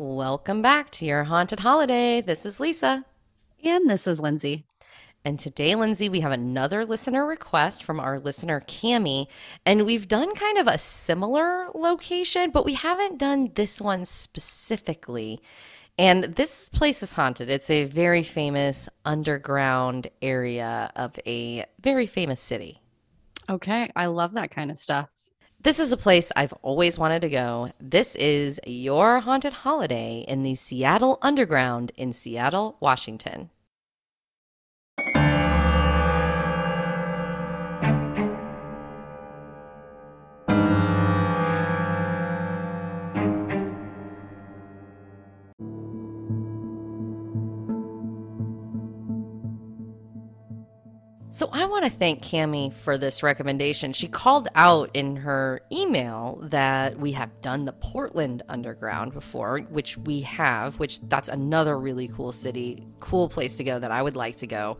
Welcome back to your haunted holiday. This is Lisa. And this is Lindsay. And today, Lindsay, we have another listener request from our listener, Cami. And we've done kind of a similar location, but we haven't done this one specifically. And this place is haunted. It's a very famous underground area of a very famous city. Okay. I love that kind of stuff. This is a place I've always wanted to go. This is your haunted holiday in the Seattle Underground in Seattle, Washington. So I want to thank Cami for this recommendation. She called out in her email that we have done the Portland Underground before, which we have, which that's another really cool city, cool place to go that I would like to go.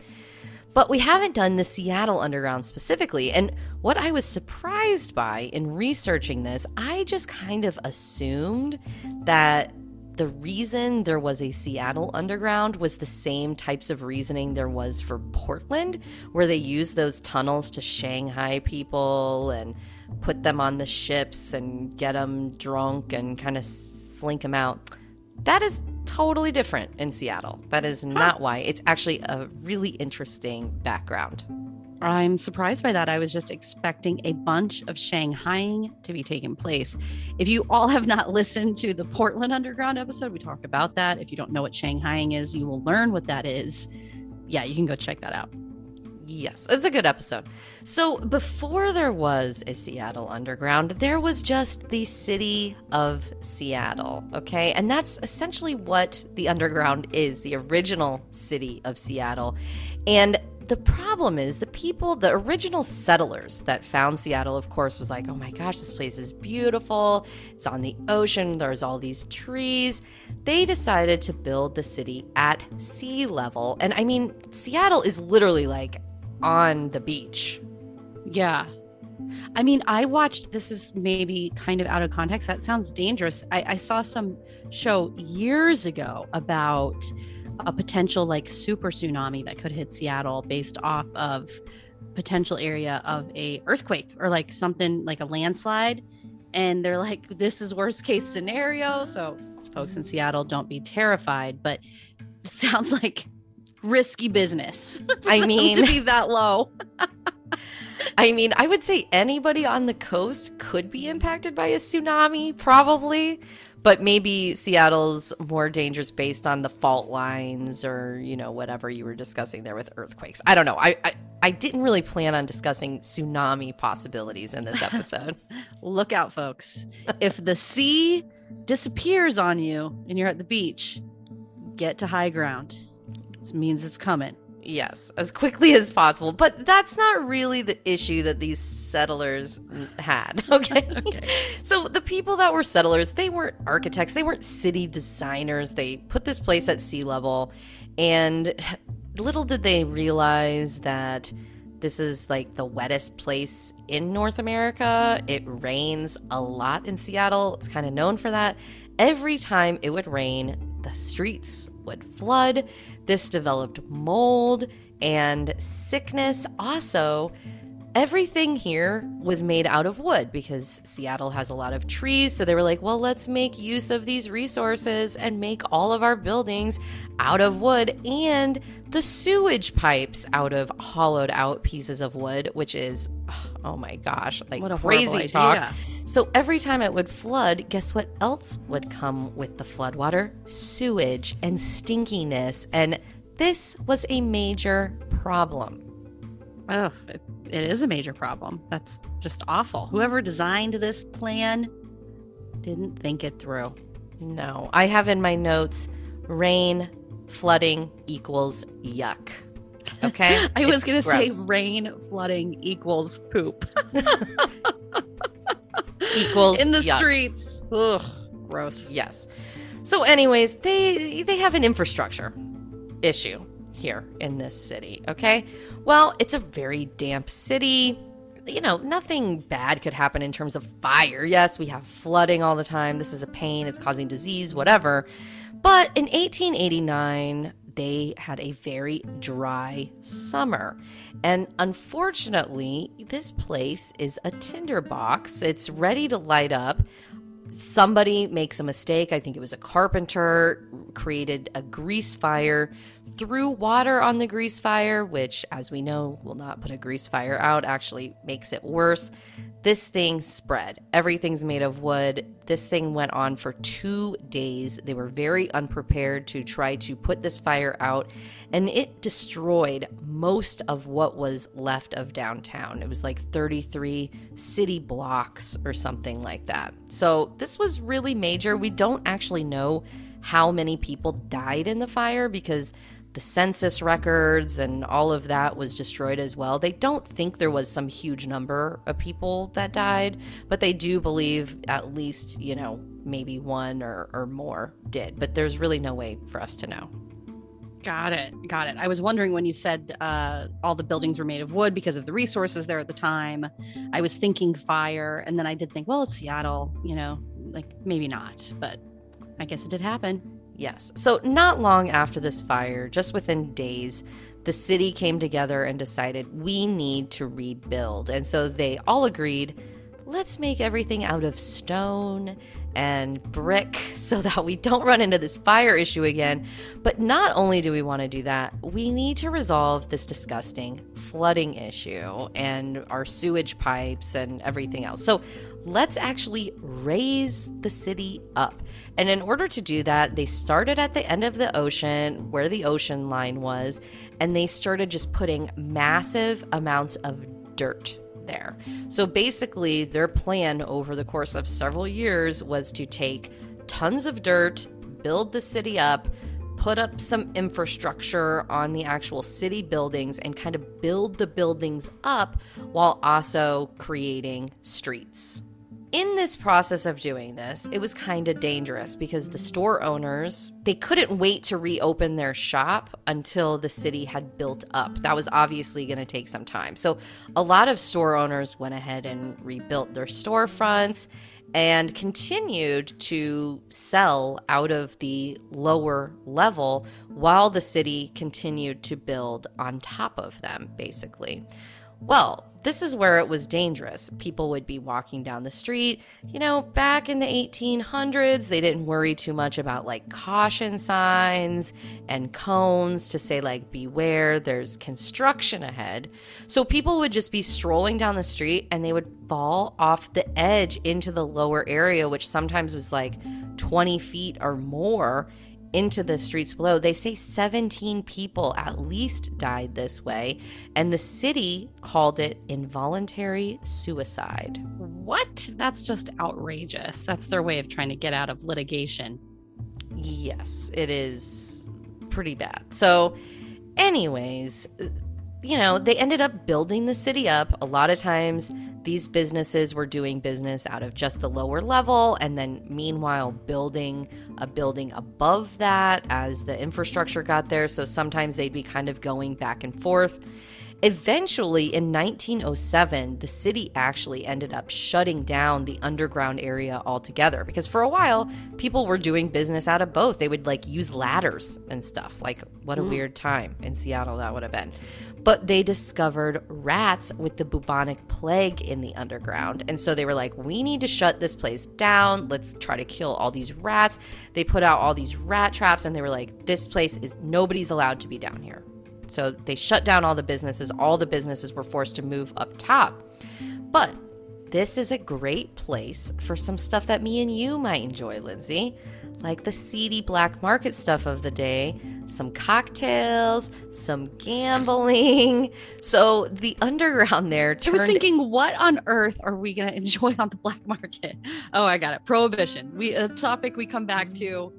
But we haven't done the Seattle Underground specifically. And what I was surprised by in researching this, I just kind of assumed that the reason there was a Seattle underground was the same types of reasoning there was for Portland, where they used those tunnels to Shanghai people and put them on the ships and get them drunk and kind of slink them out. That is totally different in Seattle. That is not why. It's actually a really interesting background. I'm surprised by that. I was just expecting a bunch of Shanghaiing to be taking place. If you all have not listened to the Portland Underground episode, we talk about that. If you don't know what Shanghaiing is, you will learn what that is. Yeah, you can go check that out. Yes, it's a good episode. So, before there was a Seattle Underground, there was just the city of Seattle, okay? And that's essentially what the Underground is the original city of Seattle. And the problem is the people, the original settlers that found Seattle, of course, was like, oh my gosh, this place is beautiful. It's on the ocean. There's all these trees. They decided to build the city at sea level. And I mean, Seattle is literally like on the beach. Yeah. I mean, I watched this is maybe kind of out of context. That sounds dangerous. I, I saw some show years ago about a potential like super tsunami that could hit Seattle based off of potential area of a earthquake or like something like a landslide. And they're like this is worst case scenario. So folks in Seattle don't be terrified but it sounds like risky business I mean to be that low. I mean, I would say anybody on the coast could be impacted by a tsunami, probably but maybe Seattle's more dangerous based on the fault lines or you know whatever you were discussing there with earthquakes. I don't know. I I, I didn't really plan on discussing tsunami possibilities in this episode. Look out, folks! if the sea disappears on you and you're at the beach, get to high ground. It means it's coming. Yes, as quickly as possible. But that's not really the issue that these settlers had. Okay? okay. So the people that were settlers, they weren't architects, they weren't city designers. They put this place at sea level. And little did they realize that this is like the wettest place in North America. It rains a lot in Seattle. It's kind of known for that. Every time it would rain, the streets would flood. This developed mold and sickness. Also, everything here was made out of wood because Seattle has a lot of trees. So they were like, well, let's make use of these resources and make all of our buildings out of wood and the sewage pipes out of hollowed out pieces of wood, which is, oh my gosh, like what a crazy talk. So every time it would flood, guess what else would come with the floodwater? Sewage and stinkiness. And this was a major problem. Oh, it, it is a major problem. That's just awful. Whoever designed this plan didn't think it through. No, I have in my notes rain, flooding equals yuck. Okay. I was going to say rain, flooding equals poop. equals in the yuck. streets. Ugh, gross. Yes. So, anyways, they they have an infrastructure issue here in this city. Okay. Well, it's a very damp city. you know, nothing bad could happen in terms of fire. Yes, we have flooding all the time. This is a pain, it's causing disease, whatever. But in 1889, they had a very dry summer. And unfortunately, this place is a tinderbox. It's ready to light up. Somebody makes a mistake. I think it was a carpenter, created a grease fire, threw water on the grease fire, which, as we know, will not put a grease fire out, actually makes it worse. This thing spread. Everything's made of wood. This thing went on for two days. They were very unprepared to try to put this fire out, and it destroyed most of what was left of downtown. It was like 33 city blocks or something like that. So, this was really major. We don't actually know how many people died in the fire because the census records and all of that was destroyed as well. They don't think there was some huge number of people that died, but they do believe at least, you know, maybe one or, or more did. But there's really no way for us to know. Got it. Got it. I was wondering when you said uh, all the buildings were made of wood because of the resources there at the time. I was thinking fire. And then I did think, well, it's Seattle, you know, like maybe not, but I guess it did happen. Yes. So, not long after this fire, just within days, the city came together and decided we need to rebuild. And so they all agreed let's make everything out of stone and brick so that we don't run into this fire issue again. But not only do we want to do that, we need to resolve this disgusting flooding issue and our sewage pipes and everything else. So let's actually raise the city up. And in order to do that, they started at the end of the ocean where the ocean line was, and they started just putting massive amounts of dirt there. So basically, their plan over the course of several years was to take tons of dirt, build the city up, put up some infrastructure on the actual city buildings, and kind of build the buildings up while also creating streets in this process of doing this, it was kind of dangerous because the store owners, they couldn't wait to reopen their shop until the city had built up. That was obviously going to take some time. So, a lot of store owners went ahead and rebuilt their storefronts and continued to sell out of the lower level while the city continued to build on top of them, basically. Well, this is where it was dangerous. People would be walking down the street. You know, back in the 1800s, they didn't worry too much about like caution signs and cones to say, like, beware, there's construction ahead. So people would just be strolling down the street and they would fall off the edge into the lower area, which sometimes was like 20 feet or more into the streets below. They say 17 people at least died this way, and the city called it involuntary suicide. What? That's just outrageous. That's their way of trying to get out of litigation. Yes, it is pretty bad. So, anyways, you know, they ended up building the city up. A lot of times, these businesses were doing business out of just the lower level, and then meanwhile, building a building above that as the infrastructure got there. So sometimes they'd be kind of going back and forth. Eventually, in 1907, the city actually ended up shutting down the underground area altogether because for a while, people were doing business out of both. They would like use ladders and stuff. Like, what a mm. weird time in Seattle that would have been. But they discovered rats with the bubonic plague in the underground. And so they were like, we need to shut this place down. Let's try to kill all these rats. They put out all these rat traps and they were like, this place is nobody's allowed to be down here. So they shut down all the businesses. All the businesses were forced to move up top. But this is a great place for some stuff that me and you might enjoy, Lindsay, like the seedy black market stuff of the day, some cocktails, some gambling. So the underground there. Turned- I was thinking, what on earth are we going to enjoy on the black market? Oh, I got it. Prohibition. We a topic we come back to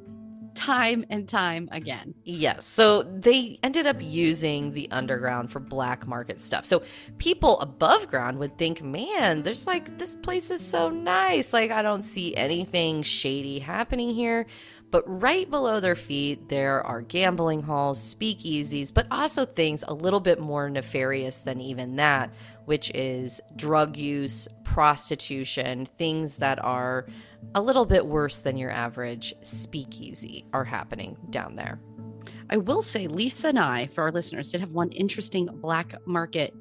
time and time again. Yes. So they ended up using the underground for black market stuff. So people above ground would think, man, there's like, this place is so nice. Like, I don't see anything shady happening here. But right below their feet, there are gambling halls, speakeasies, but also things a little bit more nefarious than even that, which is drug use, prostitution, things that are a little bit worse than your average speakeasy are happening down there. I will say, Lisa and I, for our listeners, did have one interesting black market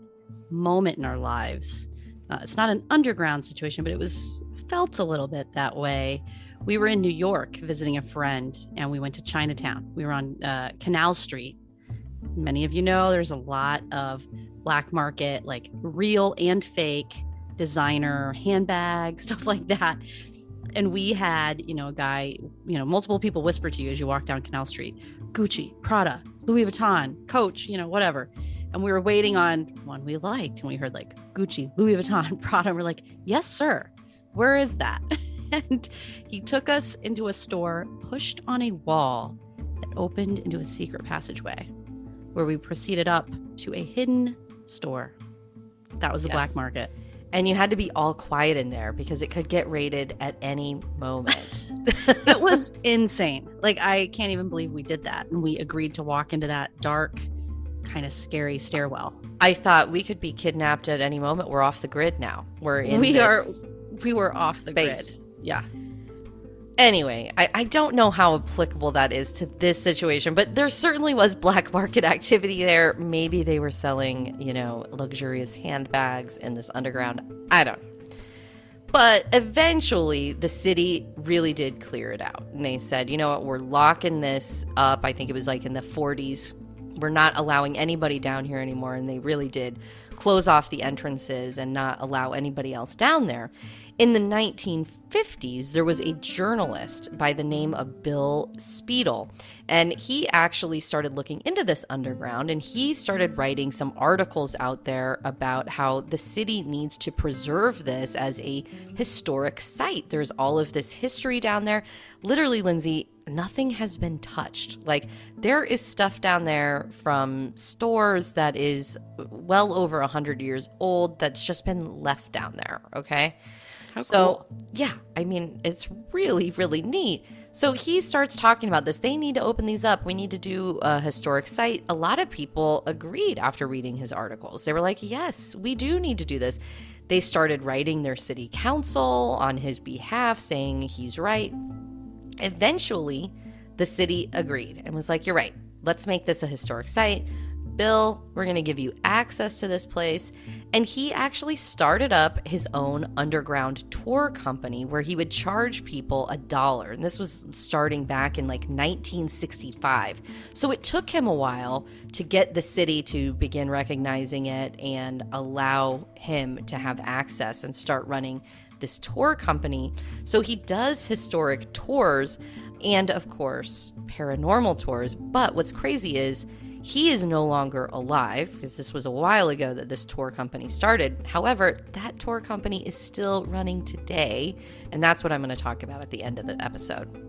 moment in our lives. Uh, it's not an underground situation, but it was felt a little bit that way. We were in New York visiting a friend, and we went to Chinatown. We were on uh, Canal Street. Many of you know there's a lot of black market, like real and fake designer handbags, stuff like that. And we had, you know, a guy, you know, multiple people whisper to you as you walk down Canal Street Gucci, Prada, Louis Vuitton, Coach, you know, whatever. And we were waiting on one we liked, and we heard like Gucci, Louis Vuitton, Prada. And we're like, yes, sir. Where is that? and he took us into a store pushed on a wall that opened into a secret passageway where we proceeded up to a hidden store. That was the yes. black market. And you had to be all quiet in there because it could get raided at any moment. it was insane. Like, I can't even believe we did that. And we agreed to walk into that dark, kind of scary stairwell. I thought we could be kidnapped at any moment. We're off the grid now. We're in we are we were off the space. grid. Yeah. Anyway, I, I don't know how applicable that is to this situation, but there certainly was black market activity there. Maybe they were selling, you know, luxurious handbags in this underground. I don't know. But eventually, the city really did clear it out. And they said, you know what, we're locking this up. I think it was like in the 40s. We're not allowing anybody down here anymore. And they really did close off the entrances and not allow anybody else down there. In the 1950s, there was a journalist by the name of Bill Speedle, and he actually started looking into this underground and he started writing some articles out there about how the city needs to preserve this as a historic site. There's all of this history down there. Literally, Lindsay, nothing has been touched. Like there is stuff down there from stores that is well over 100 years old that's just been left down there, okay? How so, cool. yeah, I mean, it's really really neat. So he starts talking about this. They need to open these up. We need to do a historic site. A lot of people agreed after reading his articles. They were like, "Yes, we do need to do this." They started writing their city council on his behalf saying he's right. Eventually, the city agreed and was like, You're right. Let's make this a historic site. Bill, we're going to give you access to this place. And he actually started up his own underground tour company where he would charge people a dollar. And this was starting back in like 1965. So it took him a while to get the city to begin recognizing it and allow him to have access and start running this tour company. So he does historic tours and, of course, paranormal tours. But what's crazy is he is no longer alive because this was a while ago that this tour company started. However, that tour company is still running today. And that's what I'm going to talk about at the end of the episode.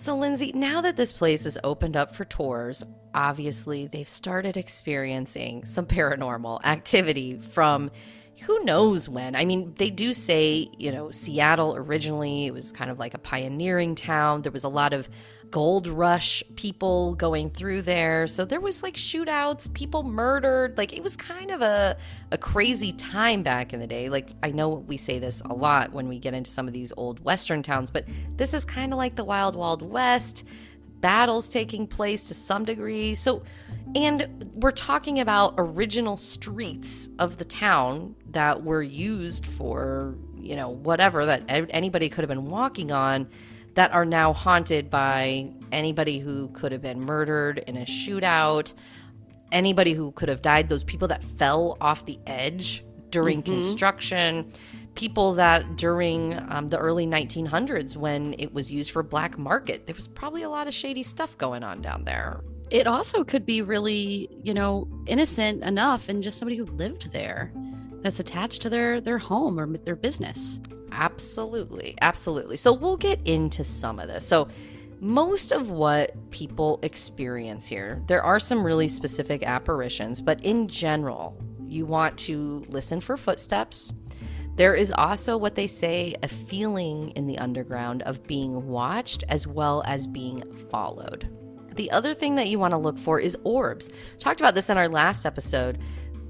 So, Lindsay, now that this place is opened up for tours, obviously they've started experiencing some paranormal activity from who knows when. I mean, they do say, you know, Seattle originally, it was kind of like a pioneering town. There was a lot of gold rush people going through there. So there was like shootouts, people murdered. Like it was kind of a a crazy time back in the day. Like I know we say this a lot when we get into some of these old western towns, but this is kind of like the wild wild west. Battles taking place to some degree. So and we're talking about original streets of the town that were used for, you know, whatever that anybody could have been walking on that are now haunted by anybody who could have been murdered in a shootout, anybody who could have died, those people that fell off the edge during mm-hmm. construction, people that during um, the early 1900s when it was used for black market, there was probably a lot of shady stuff going on down there. It also could be really, you know, innocent enough and just somebody who lived there that's attached to their their home or their business. Absolutely. Absolutely. So we'll get into some of this. So, most of what people experience here, there are some really specific apparitions, but in general, you want to listen for footsteps. There is also what they say a feeling in the underground of being watched as well as being followed. The other thing that you want to look for is orbs. Talked about this in our last episode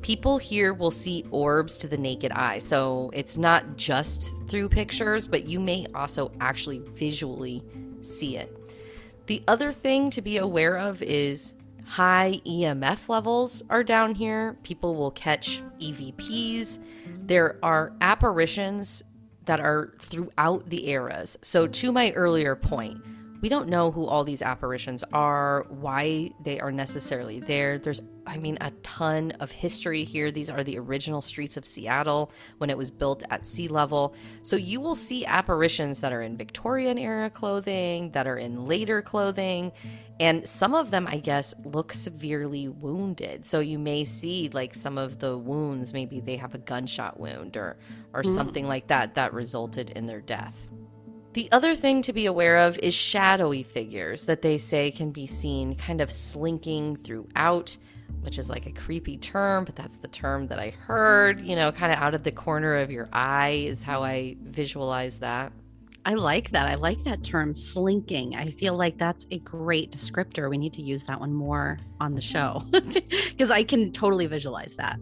people here will see orbs to the naked eye. So it's not just through pictures, but you may also actually visually see it. The other thing to be aware of is high EMF levels are down here. People will catch EVPs. There are apparitions that are throughout the eras. So, to my earlier point, we don't know who all these apparitions are, why they are necessarily there. There's, I mean, a ton of history here. These are the original streets of Seattle when it was built at sea level. So you will see apparitions that are in Victorian era clothing, that are in later clothing, and some of them, I guess, look severely wounded. So you may see like some of the wounds, maybe they have a gunshot wound or or mm. something like that that resulted in their death. The other thing to be aware of is shadowy figures that they say can be seen kind of slinking throughout, which is like a creepy term, but that's the term that I heard, you know, kind of out of the corner of your eye is how I visualize that. I like that. I like that term slinking. I feel like that's a great descriptor. We need to use that one more on the show because I can totally visualize that.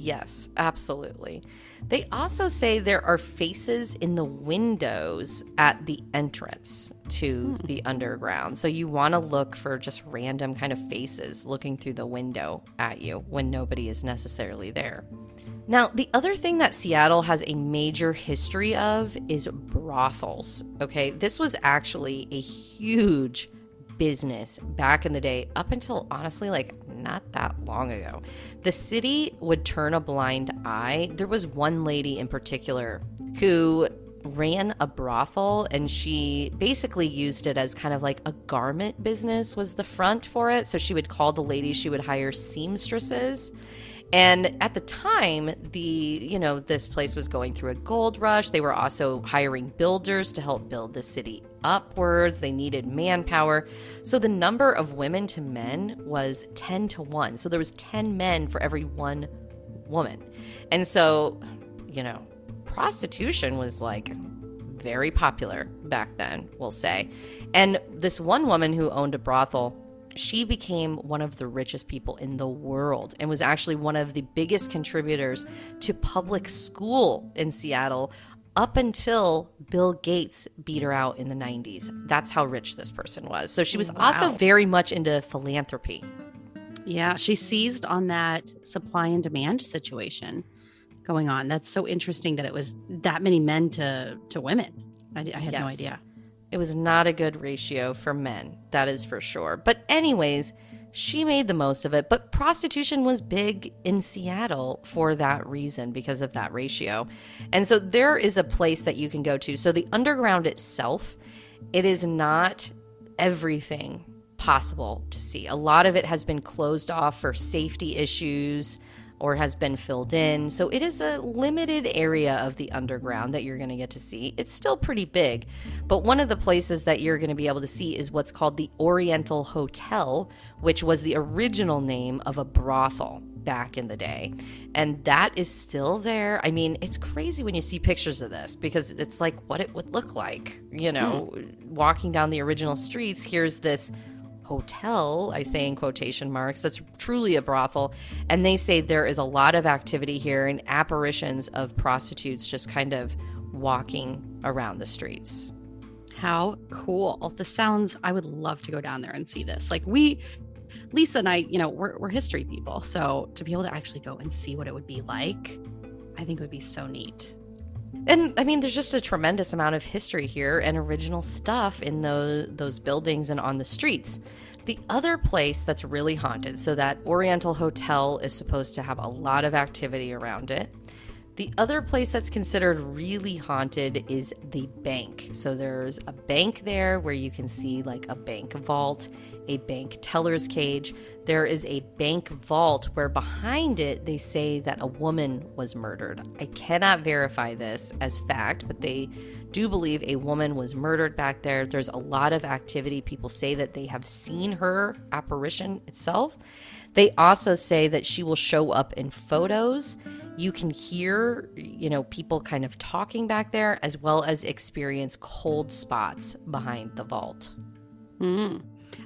Yes, absolutely. They also say there are faces in the windows at the entrance to hmm. the underground. So you want to look for just random kind of faces looking through the window at you when nobody is necessarily there. Now, the other thing that Seattle has a major history of is brothels. Okay, this was actually a huge business back in the day, up until honestly, like not that long ago. The city would turn a blind eye. There was one lady in particular who ran a brothel and she basically used it as kind of like a garment business was the front for it so she would call the ladies she would hire seamstresses and at the time, the you know this place was going through a gold rush. They were also hiring builders to help build the city upwards. They needed manpower. So the number of women to men was 10 to 1. So there was 10 men for every one woman. And so, you know, prostitution was like very popular back then, we'll say. And this one woman who owned a brothel she became one of the richest people in the world and was actually one of the biggest contributors to public school in Seattle up until Bill Gates beat her out in the 90s. That's how rich this person was. So she was wow. also very much into philanthropy. Yeah, she seized on that supply and demand situation going on. That's so interesting that it was that many men to to women. I, I had yes. no idea. It was not a good ratio for men, that is for sure. But, anyways, she made the most of it. But prostitution was big in Seattle for that reason, because of that ratio. And so there is a place that you can go to. So the underground itself, it is not everything possible to see. A lot of it has been closed off for safety issues or has been filled in. So it is a limited area of the underground that you're going to get to see. It's still pretty big, but one of the places that you're going to be able to see is what's called the Oriental Hotel, which was the original name of a brothel back in the day. And that is still there. I mean, it's crazy when you see pictures of this because it's like what it would look like, you know, mm. walking down the original streets. Here's this hotel, I say in quotation marks, that's truly a brothel. And they say there is a lot of activity here and apparitions of prostitutes just kind of walking around the streets. How cool. This sounds, I would love to go down there and see this. Like, we, Lisa and I, you know, we're, we're history people. So to be able to actually go and see what it would be like, I think would be so neat. And I mean, there's just a tremendous amount of history here and original stuff in those those buildings and on the streets. The other place that's really haunted, so that Oriental Hotel is supposed to have a lot of activity around it. The other place that's considered really haunted is the bank. So there's a bank there where you can see like a bank vault, a bank teller's cage. There is a bank vault where behind it they say that a woman was murdered. I cannot verify this as fact, but they do believe a woman was murdered back there. There's a lot of activity. People say that they have seen her apparition itself. They also say that she will show up in photos you can hear, you know, people kind of talking back there as well as experience cold spots behind the vault. Mm.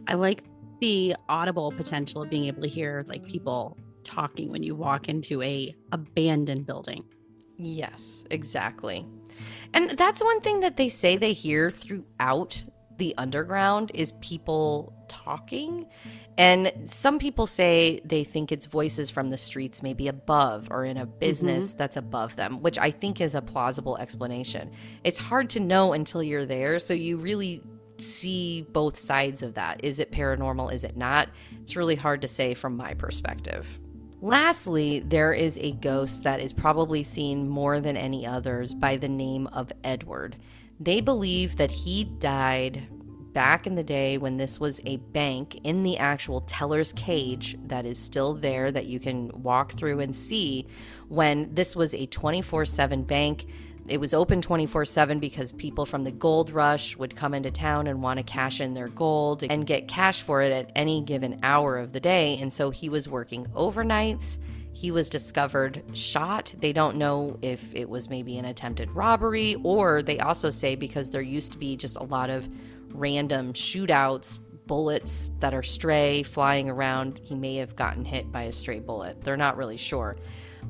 I like the audible potential of being able to hear like people talking when you walk into a abandoned building. Yes, exactly. And that's one thing that they say they hear throughout the underground is people talking. And some people say they think it's voices from the streets, maybe above or in a business mm-hmm. that's above them, which I think is a plausible explanation. It's hard to know until you're there. So you really see both sides of that. Is it paranormal? Is it not? It's really hard to say from my perspective. Lastly, there is a ghost that is probably seen more than any others by the name of Edward. They believe that he died back in the day when this was a bank in the actual teller's cage that is still there that you can walk through and see when this was a 24 7 bank. It was open 24 7 because people from the gold rush would come into town and want to cash in their gold and get cash for it at any given hour of the day. And so he was working overnights. He was discovered shot. They don't know if it was maybe an attempted robbery, or they also say because there used to be just a lot of random shootouts, bullets that are stray flying around. He may have gotten hit by a stray bullet. They're not really sure.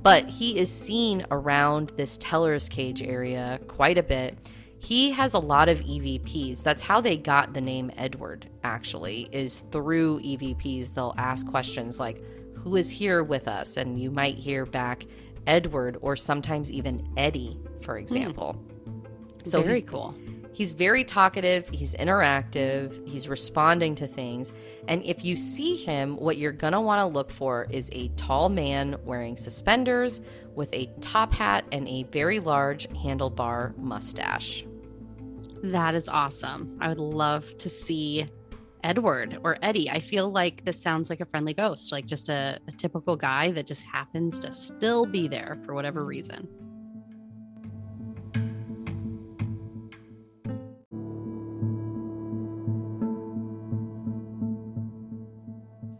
But he is seen around this teller's cage area quite a bit. He has a lot of EVPs. That's how they got the name Edward, actually, is through EVPs. They'll ask questions like, Who is here with us? And you might hear back Edward or sometimes even Eddie, for hmm. example. Mm. So very cool. He's very talkative, he's interactive, he's responding to things. And if you see him, what you're going to want to look for is a tall man wearing suspenders with a top hat and a very large handlebar mustache. That is awesome. I would love to see Edward or Eddie. I feel like this sounds like a friendly ghost, like just a, a typical guy that just happens to still be there for whatever reason.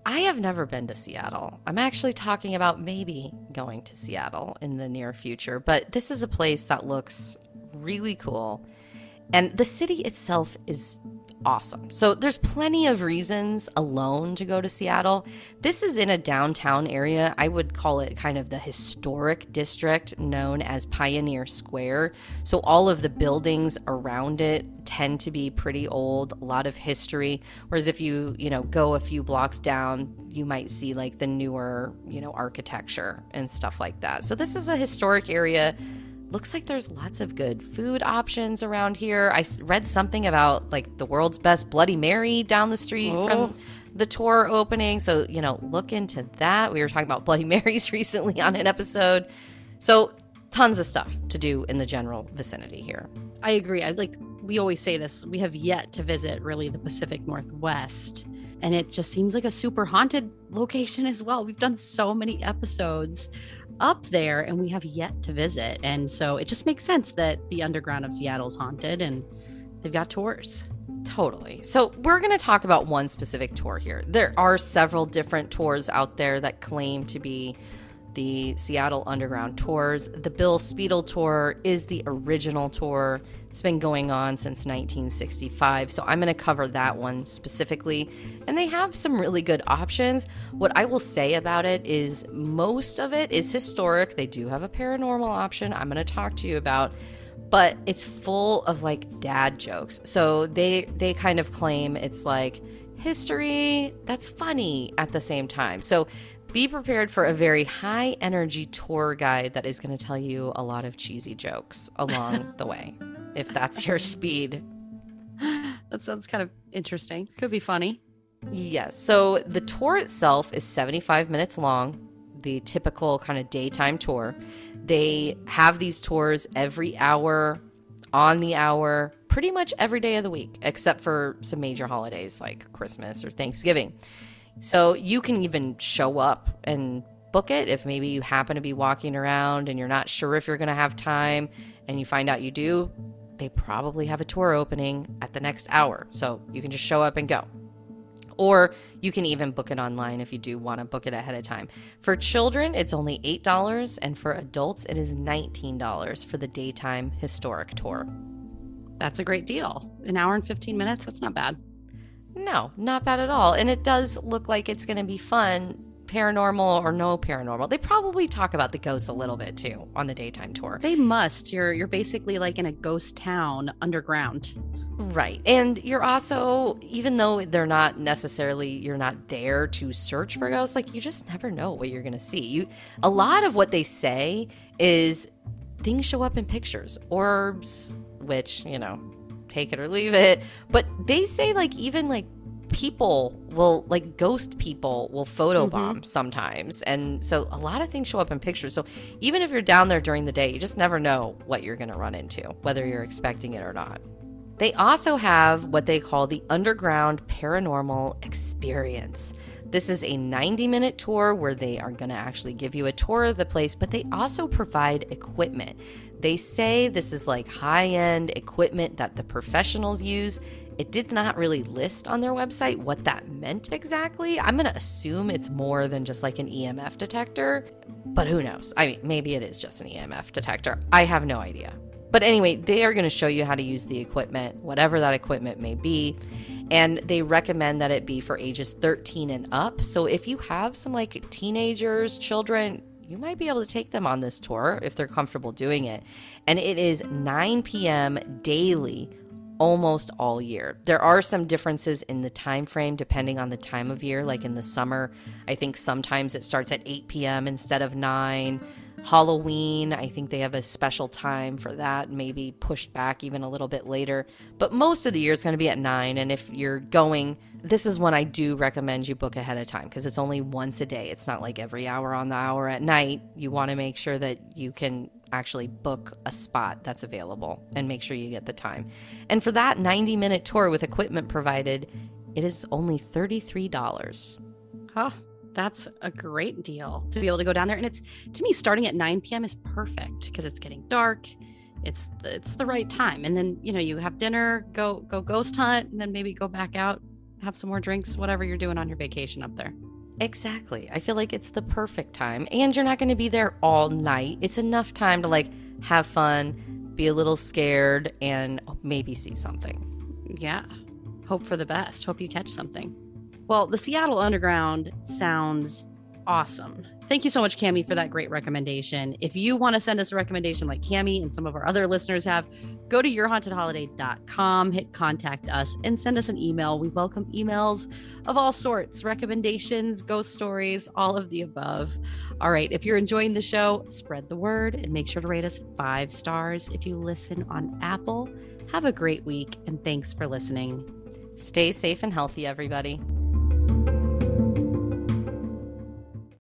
I have never been to Seattle. I'm actually talking about maybe going to Seattle in the near future, but this is a place that looks really cool. And the city itself is awesome. So there's plenty of reasons alone to go to Seattle. This is in a downtown area. I would call it kind of the historic district known as Pioneer Square. So all of the buildings around it tend to be pretty old, a lot of history. Whereas if you, you know, go a few blocks down, you might see like the newer, you know, architecture and stuff like that. So this is a historic area looks like there's lots of good food options around here. I read something about like the world's best Bloody Mary down the street oh. from the tour opening. So, you know, look into that. We were talking about Bloody Marys recently on an episode. So, tons of stuff to do in the general vicinity here. I agree. I like we always say this. We have yet to visit really the Pacific Northwest. and it just seems like a super haunted location as well. We've done so many episodes up there and we have yet to visit. And so it just makes sense that the underground of Seattle's haunted and they've got tours. Totally. So, we're going to talk about one specific tour here. There are several different tours out there that claim to be the Seattle Underground tours. The Bill Speedle tour is the original tour. It's been going on since 1965. So I'm going to cover that one specifically. And they have some really good options. What I will say about it is most of it is historic. They do have a paranormal option I'm going to talk to you about. But it's full of like dad jokes. So they they kind of claim it's like history that's funny at the same time. So be prepared for a very high energy tour guide that is going to tell you a lot of cheesy jokes along the way, if that's your speed. That sounds kind of interesting. Could be funny. Yes. So the tour itself is 75 minutes long, the typical kind of daytime tour. They have these tours every hour, on the hour, pretty much every day of the week, except for some major holidays like Christmas or Thanksgiving. So you can even show up and book it if maybe you happen to be walking around and you're not sure if you're going to have time and you find out you do. They probably have a tour opening at the next hour. So you can just show up and go. Or you can even book it online if you do want to book it ahead of time. For children, it's only $8, and for adults, it is $19 for the daytime historic tour. That's a great deal. An hour and 15 minutes, that's not bad. No, not bad at all. And it does look like it's going to be fun, paranormal or no paranormal. They probably talk about the ghosts a little bit too on the daytime tour. They must. You're you're basically like in a ghost town underground. Right. And you're also even though they're not necessarily you're not there to search for ghosts, like you just never know what you're going to see. You a lot of what they say is things show up in pictures, orbs, which, you know, take it or leave it. But they say like even like people will like ghost people will photobomb mm-hmm. sometimes and so a lot of things show up in pictures so even if you're down there during the day you just never know what you're going to run into whether you're expecting it or not they also have what they call the underground paranormal experience this is a 90 minute tour where they are going to actually give you a tour of the place, but they also provide equipment. They say this is like high end equipment that the professionals use. It did not really list on their website what that meant exactly. I'm going to assume it's more than just like an EMF detector, but who knows? I mean, maybe it is just an EMF detector. I have no idea. But anyway, they are going to show you how to use the equipment, whatever that equipment may be. And they recommend that it be for ages 13 and up. So if you have some like teenagers, children, you might be able to take them on this tour if they're comfortable doing it. And it is 9 p.m. daily almost all year. There are some differences in the time frame depending on the time of year. Like in the summer, I think sometimes it starts at 8 p.m. instead of 9. Halloween, I think they have a special time for that, maybe pushed back even a little bit later. But most of the year it's going to be at 9 and if you're going this is when I do recommend you book ahead of time because it's only once a day. It's not like every hour on the hour at night. You want to make sure that you can actually book a spot that's available and make sure you get the time. And for that 90 minute tour with equipment provided, it is only $33. Huh. That's a great deal to be able to go down there. And it's to me, starting at 9 p.m. is perfect because it's getting dark. It's the, it's the right time. And then, you know, you have dinner, go go ghost hunt, and then maybe go back out have some more drinks, whatever you're doing on your vacation up there. Exactly. I feel like it's the perfect time. And you're not going to be there all night. It's enough time to like have fun, be a little scared, and maybe see something. Yeah. Hope for the best. Hope you catch something. Well, the Seattle Underground sounds awesome. Thank you so much, Cami, for that great recommendation. If you want to send us a recommendation like Cami and some of our other listeners have, go to yourhauntedholiday.com, hit contact us, and send us an email. We welcome emails of all sorts recommendations, ghost stories, all of the above. All right. If you're enjoying the show, spread the word and make sure to rate us five stars if you listen on Apple. Have a great week and thanks for listening. Stay safe and healthy, everybody.